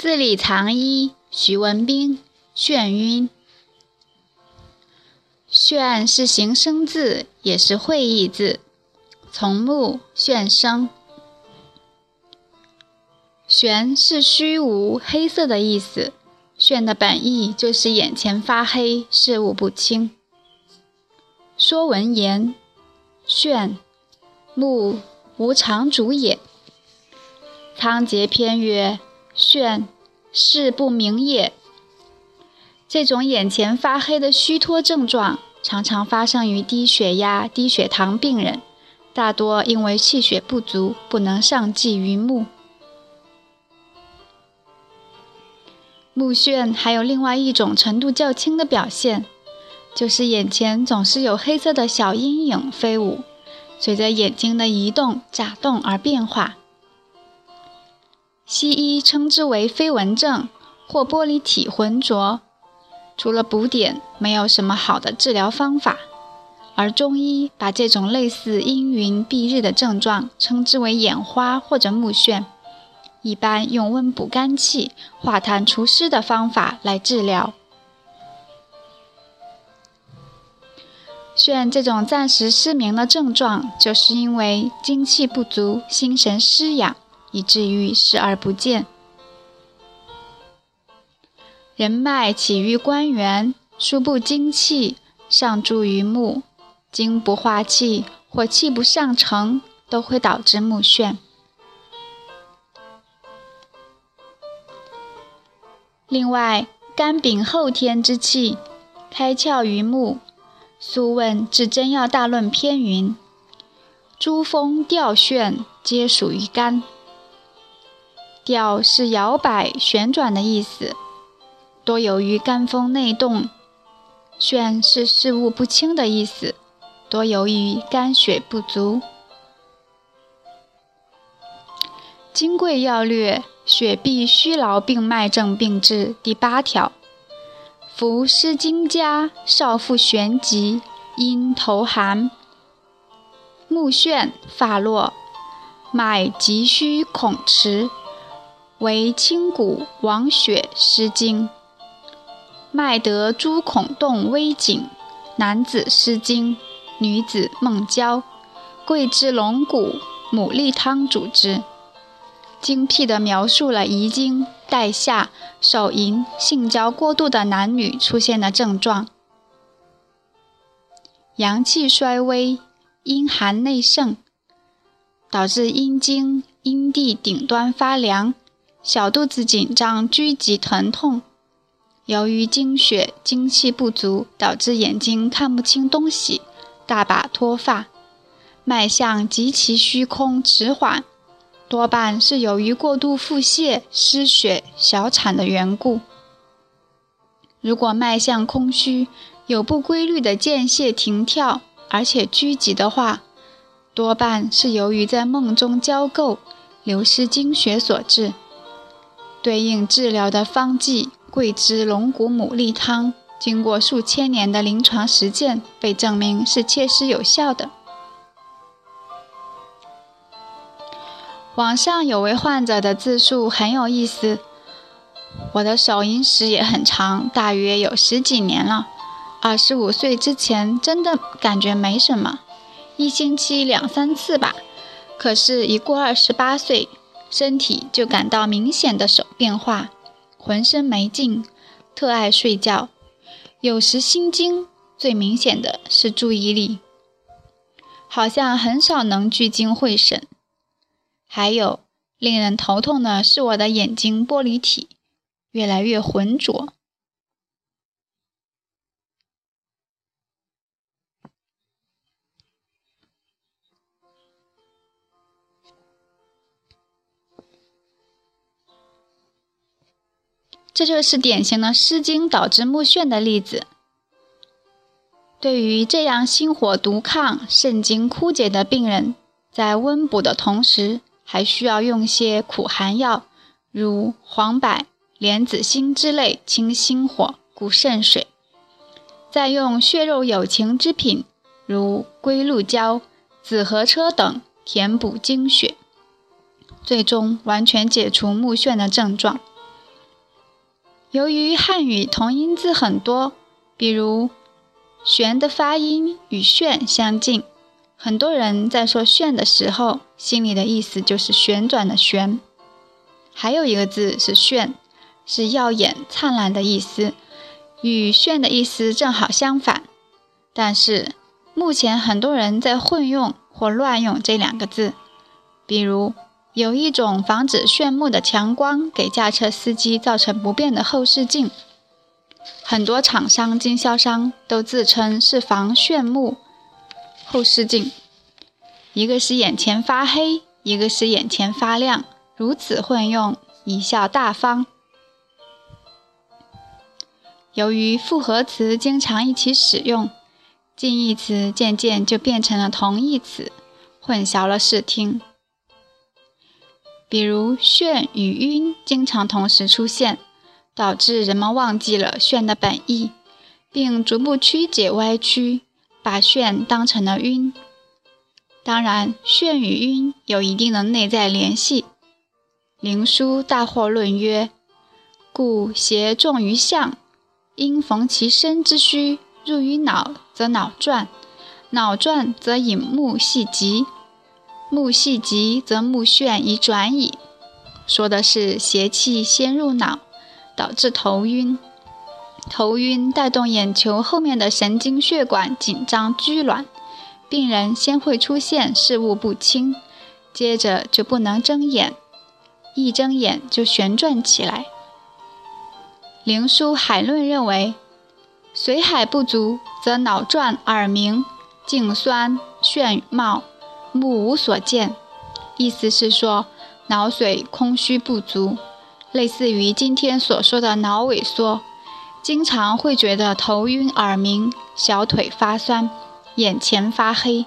字里藏一，徐文斌，眩晕。眩是形声字，也是会意字，从目眩生。眩是虚无、黑色的意思。眩的本意就是眼前发黑，事物不清。说文言：眩，目无常主也。仓颉篇曰。眩，视不明也。这种眼前发黑的虚脱症状，常常发生于低血压、低血糖病人，大多因为气血不足，不能上济于目。目眩还有另外一种程度较轻的表现，就是眼前总是有黑色的小阴影飞舞，随着眼睛的移动、眨动而变化。西医称之为飞蚊症或玻璃体浑浊，除了补碘，没有什么好的治疗方法。而中医把这种类似阴云蔽日的症状称之为眼花或者目眩，一般用温补肝气、化痰除湿的方法来治疗。眩这种暂时失明的症状，就是因为精气不足、心神失养。以至于视而不见。人脉起于关元，输布精气上注于目，精不化气或气不上承，都会导致目眩。另外，肝禀后天之气，开窍于目。素问至真要大论篇云：诸风调眩，皆属于肝。调是摇摆、旋转的意思，多由于肝风内动；眩是事物不清的意思，多由于肝血不足。《金匮要略·血闭虚劳病脉症病治》第八条：夫失精家，少腹眩急，阴头寒，目眩，发落，脉急虚恐迟。为清谷王雪《诗经，脉得诸孔洞微紧，男子诗经，女子孟郊，桂枝龙骨、牡蛎汤主之。精辟地描述了遗精、带下、手淫、性交过度的男女出现的症状。阳气衰微，阴寒内盛，导致阴茎、阴蒂顶端发凉。小肚子紧张、拘急、疼痛，由于精血、精气不足，导致眼睛看不清东西，大把脱发，脉象极其虚空、迟缓，多半是由于过度腹泻、失血、小产的缘故。如果脉象空虚，有不规律的间歇停跳，而且拘急的话，多半是由于在梦中交媾、流失精血所致。对应治疗的方剂桂枝龙骨牡蛎汤，经过数千年的临床实践，被证明是切实有效的。网上有位患者的自述很有意思：我的手淫史也很长，大约有十几年了。二十五岁之前真的感觉没什么，一星期两三次吧。可是，一过二十八岁。身体就感到明显的手变化，浑身没劲，特爱睡觉，有时心惊，最明显的是注意力，好像很少能聚精会神。还有令人头痛的是我的眼睛玻璃体越来越浑浊。这就是典型的湿精导致目眩的例子。对于这样心火毒亢、肾精枯竭的病人，在温补的同时，还需要用些苦寒药，如黄柏、莲子心之类清心火、固肾水；再用血肉有情之品，如龟鹿胶、紫河车等填补精血，最终完全解除目眩的症状。由于汉语同音字很多，比如“旋”的发音与“炫”相近，很多人在说“炫”的时候，心里的意思就是旋转的“旋”。还有一个字是“炫”，是耀眼、灿烂的意思，与“炫”的意思正好相反。但是目前很多人在混用或乱用这两个字，比如。有一种防止炫目的强光给驾车司机造成不便的后视镜，很多厂商经销商都自称是防炫目后视镜，一个是眼前发黑，一个是眼前发亮，如此混用，贻笑大方。由于复合词经常一起使用，近义词渐渐就变成了同义词，混淆了视听。比如“眩”与“晕”经常同时出现，导致人们忘记了“眩”的本意，并逐步曲解歪曲，把“眩”当成了“晕”。当然，“眩”与“晕”有一定的内在联系。灵枢大惑论曰：“故邪重于相，因逢其身之虚，入于脑，则脑转；脑转，则引目细疾。”目细疾，则目眩已转矣。说的是邪气先入脑，导致头晕。头晕带动眼球后面的神经血管紧张拘挛，病人先会出现视物不清，接着就不能睁眼，一睁眼就旋转起来。灵枢海论认为，髓海不足，则脑转、耳鸣、颈酸、眩冒。目无所见，意思是说脑髓空虚不足，类似于今天所说的脑萎缩，经常会觉得头晕、耳鸣、小腿发酸、眼前发黑，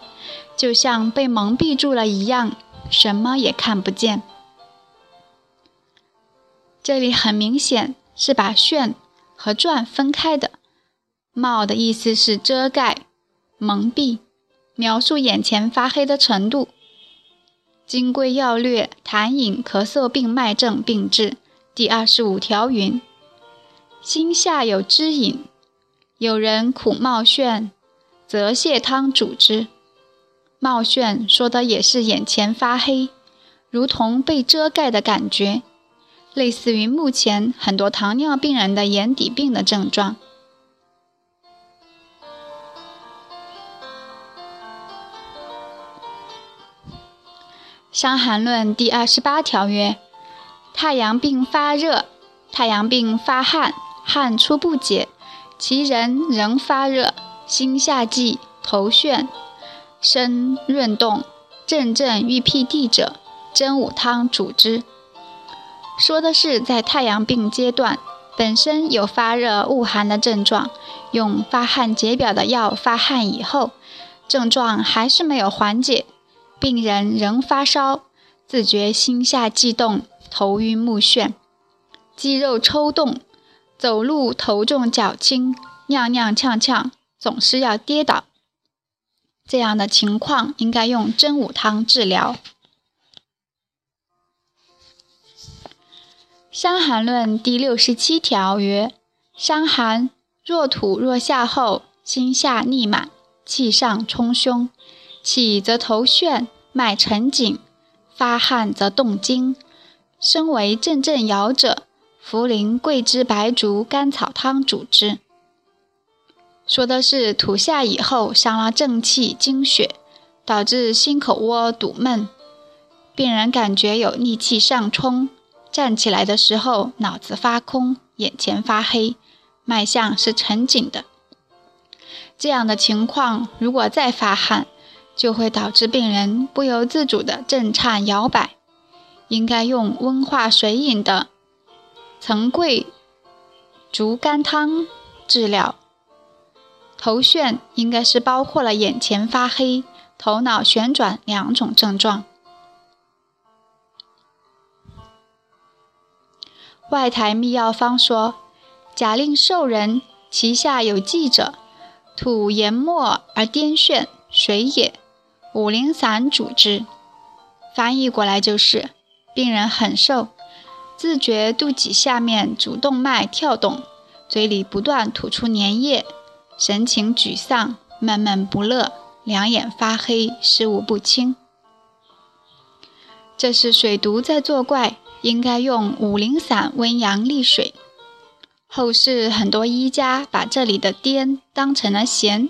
就像被蒙蔽住了一样，什么也看不见。这里很明显是把“眩”和“转”分开的，“冒”的意思是遮盖、蒙蔽。描述眼前发黑的程度，《金匮要略》痰饮咳嗽病脉症病治第二十五条云：心下有知饮，有人苦冒眩，则泻汤主之。冒眩说的也是眼前发黑，如同被遮盖的感觉，类似于目前很多糖尿病人的眼底病的症状。《伤寒论》第二十八条曰：太阳病发热，太阳病发汗，汗出不解，其人仍发热，心下悸，头眩，身润动，阵阵欲辟地者，真武汤主之。说的是在太阳病阶段，本身有发热恶寒的症状，用发汗解表的药发汗以后，症状还是没有缓解。病人仍发烧，自觉心下悸动，头晕目眩，肌肉抽动，走路头重脚轻，踉踉跄跄，总是要跌倒。这样的情况应该用真武汤治疗。《伤寒论》第六十七条曰：伤寒若吐若下后，心下逆满，气上冲胸。起则头眩，脉沉紧；发汗则动经。身为阵阵摇者，茯苓、桂枝、白术、甘草汤主之。说的是吐下以后伤了正气、精血，导致心口窝堵闷，病人感觉有逆气上冲，站起来的时候脑子发空，眼前发黑，脉象是沉紧的。这样的情况，如果再发汗，就会导致病人不由自主的震颤摇摆，应该用温化水饮的岑桂竹甘汤治疗。头眩应该是包括了眼前发黑、头脑旋转两种症状。外台秘药方说，假令受人其下有悸者，吐研末而颠眩，水也。五苓散主治，翻译过来就是：病人很瘦，自觉肚脐下面主动脉跳动，嘴里不断吐出粘液，神情沮丧、闷闷不乐，两眼发黑，视物不清。这是水毒在作怪，应该用五苓散温阳利水。后世很多医家把这里的滇当成了涎，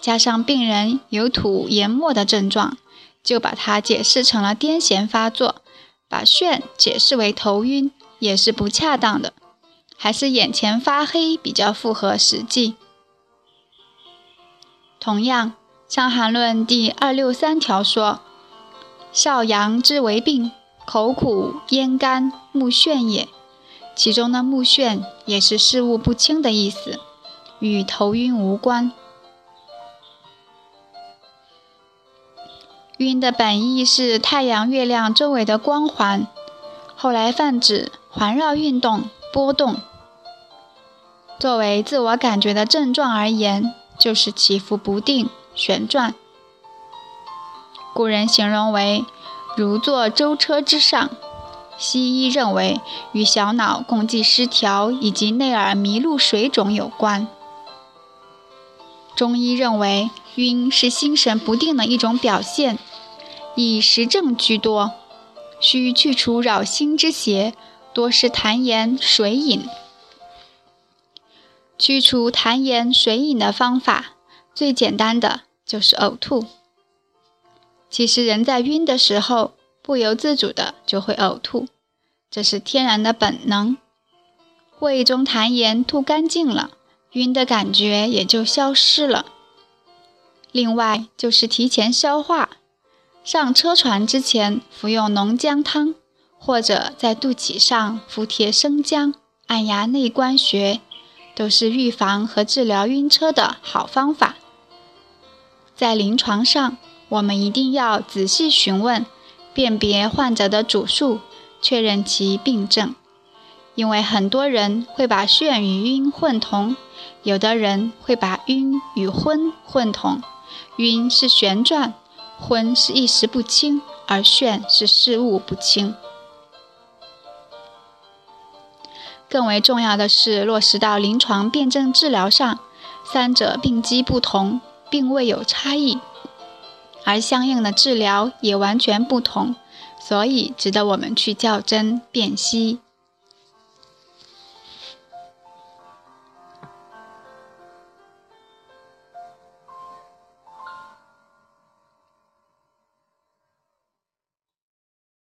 加上病人有吐言沫的症状，就把它解释成了癫痫发作。把眩解释为头晕也是不恰当的，还是眼前发黑比较符合实际。同样，《伤寒论》第二六三条说：“少阳之为病，口苦咽干，目眩也。”其中的目眩也是事物不清的意思，与头晕无关。晕的本意是太阳、月亮周围的光环，后来泛指环绕运动、波动。作为自我感觉的症状而言，就是起伏不定、旋转。古人形容为如坐舟车之上。西医认为与小脑共济失调以及内耳迷路、水肿有关。中医认为晕是心神不定的一种表现。以实证居多，需去除扰心之邪，多是痰盐水饮。去除痰盐水饮的方法，最简单的就是呕吐。其实人在晕的时候，不由自主的就会呕吐，这是天然的本能。胃中痰盐吐干净了，晕的感觉也就消失了。另外就是提前消化。上车船之前服用浓姜汤，或者在肚脐上敷贴生姜，按压内关穴，都是预防和治疗晕车的好方法。在临床上，我们一定要仔细询问，辨别患者的主诉，确认其病症。因为很多人会把眩与晕混同，有的人会把晕与昏混同。晕是旋转。昏是一时不清，而眩是事物不清。更为重要的是，落实到临床辨证治疗上，三者病机不同，并未有差异，而相应的治疗也完全不同，所以值得我们去较真辨析。